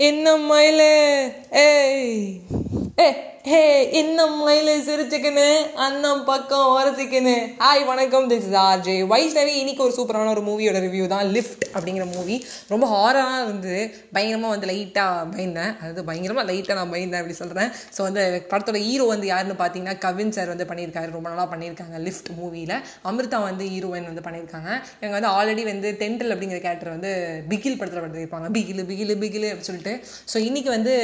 என்ன மயிலே ஏய் ஏ ஹே இன்னும் மயிலே சிரிச்சுக்கின்னு அண்ணம் பக்கம் வரசிக்கின்னு ஹாய் வணக்கம் திஸ் இஸ் ஆர்ஜே வைஷ்ணவி இன்னைக்கு ஒரு சூப்பரான ஒரு மூவியோட ரிவ்யூ தான். லிஃப்ட் அப்படிங்கிற மூவி ரொம்ப ஹாரராக இருந்து பயங்கரமாக வந்து லைட்டாக பயந்தேன். அதாவது பயங்கரமாக லைட்டாக நான் பயந்தேன் அப்படி சொல்கிறேன் ஸோ வந்து படத்தோட ஹீரோ வந்து யாருன்னு பார்த்தீங்கன்னா கவின் சார் வந்து பண்ணியிருக்காரு. ரொம்ப நல்லா பண்ணியிருக்காங்க லிஃப்ட் மூவியில் அமிர்தா வந்து ஹீரோயின் வந்து பண்ணியிருக்காங்க. இவங்க வந்து ஆல்ரெடி வந்து டென்டல் அப்படிங்கிற கேரக்டர் வந்து பிகில் படத்தில் பண்ணியிருப்பாங்க. பிகிலு பிகிலு பிகிலு அப்படின்னு சொல்லிட்டு. ஸோ இன்றைக்கி வந்து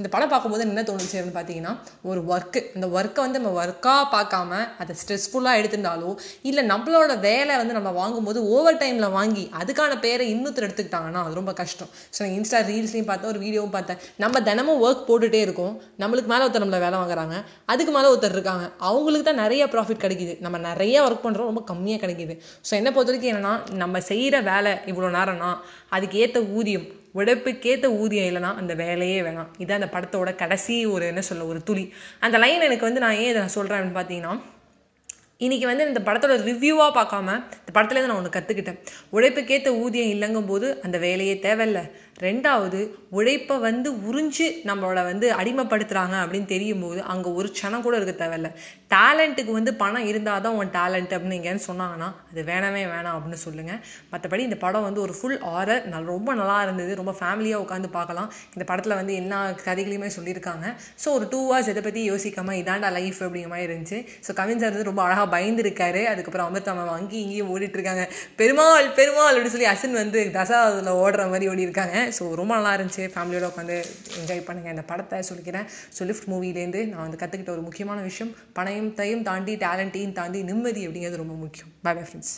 இந்த படம் பார்க்கும்போது என்ன தோணுச்சு விஷயம்னு பார்த்தீங்கன்னா ஒரு ஒர்க்கு அந்த ஒர்க்கை வந்து நம்ம ஒர்க்காக பார்க்காம அதை ஸ்ட்ரெஸ்ஃபுல்லாக எடுத்துட்டாலோ இல்லை நம்மளோட வேலை வந்து நம்ம வாங்கும்போது ஓவர் டைமில் வாங்கி அதுக்கான பேரை இன்னொருத்தர் எடுத்துக்கிட்டாங்கன்னா அது ரொம்ப கஷ்டம். ஸோ இன்ஸ்டா ரீல்ஸ்லையும் பார்த்தேன் ஒரு வீடியோவும் பார்த்தேன். நம்ம தினமும் ஒர்க் போட்டுகிட்டே இருக்கோம். நம்மளுக்கு மேலே ஒருத்தர் நம்மளை வேலை வாங்குறாங்க. அதுக்கு மேலே ஒருத்தர் இருக்காங்க. அவங்களுக்கு தான் நிறைய ப்ராஃபிட் கிடைக்குது. நம்ம நிறைய ஒர்க் பண்ணுறோம் ரொம்ப கம்மியாக கிடைக்குது. ஸோ என்னை பொறுத்த வரைக்கும் என்னென்னா நம்ம செய்கிற வேலை இவ்வளோ நேரம்னா அதுக்கு ஏற்ற ஊதியம் உழைப்புக்கேற்ற ஊதியம் இல்லைனா அந்த வேலையே வேணாம். இதுதான் அந்த படத்தோட கடைசி ஒரு என்ன சொல்ல ஒரு துளி. அந்த லைன் எனக்கு வந்து நான் ஏன் இதை சொல்கிறேன் அப்படின்னு பார்த்தீங்கன்னா இன்றைக்கி வந்து இந்த படத்தோட ரிவ்யூவாக பார்க்காம இந்த படத்துலேருந்து நான் ஒன்று கற்றுக்கிட்டேன் உழைப்புக்கேற்ற ஊதியம் இல்லைங்கும் போது அந்த வேலையே தேவையில்லை. ரெண்டாவது உழைப்பை வந்து உறிஞ்சு நம்மளோட வந்து அடிமைப்படுத்துகிறாங்க அப்படின்னு தெரியும் போது அங்கே ஒரு க்ஷணம் கூட இருக்க தேவையில்ல. டேலண்ட்டுக்கு வந்து பணம் இருந்தால் தான் உன் டேலண்ட் அப்படின்னு எங்கேன்னு சொன்னாங்கன்னா அது வேணவே வேணாம் அப்படின்னு சொல்லுங்கள் மற்றபடி இந்த படம் வந்து ஒரு ஃபுல் ஆரர் நல் ரொம்ப நல்லா இருந்தது. ரொம்ப ஃபேமிலியாக உட்காந்து பார்க்கலாம். இந்த படத்தில் வந்து எல்லா கதைகளையுமே சொல்லியிருக்காங்க. ஸோ ஒரு டூ ஹவர்ஸ் இதை பற்றி யோசிக்காமல் இதாண்டா லைஃப் அப்படிங்கிற மாதிரி இருந்துச்சு. ஸோ கவின் சார் வந்து ரொம்ப அழகாக பயந்துருக்காரு. அதுக்கப்புறம் அமிர்தா மேம் அங்கேயும் இங்கேயும் ஓடிட்டுருக்காங்க பெருமாள் பெருமாள் அப்படின்னு சொல்லி அசின் வந்து தசாவதில் ஓடுற மாதிரி ஓடி இருக்காங்க ஸோ ரொம்ப நல்லா இருந்துச்சு ஃபேமிலியோட உட்காந்து என்ஜாய் பண்ணுங்கள் இந்த படத்தை சொல்லிக்கிறேன். ஸோ லிஃப்ட் மூவிலேருந்து நான் வந்து கற்றுக்கிட்ட ஒரு முக்கியமான விஷயம் பணத்தையும் தாண்டி டேலண்ட்டையும் தாண்டி நிம்மதி அப்படிங்கிறது ரொம்ப முக்கியம். By bye friends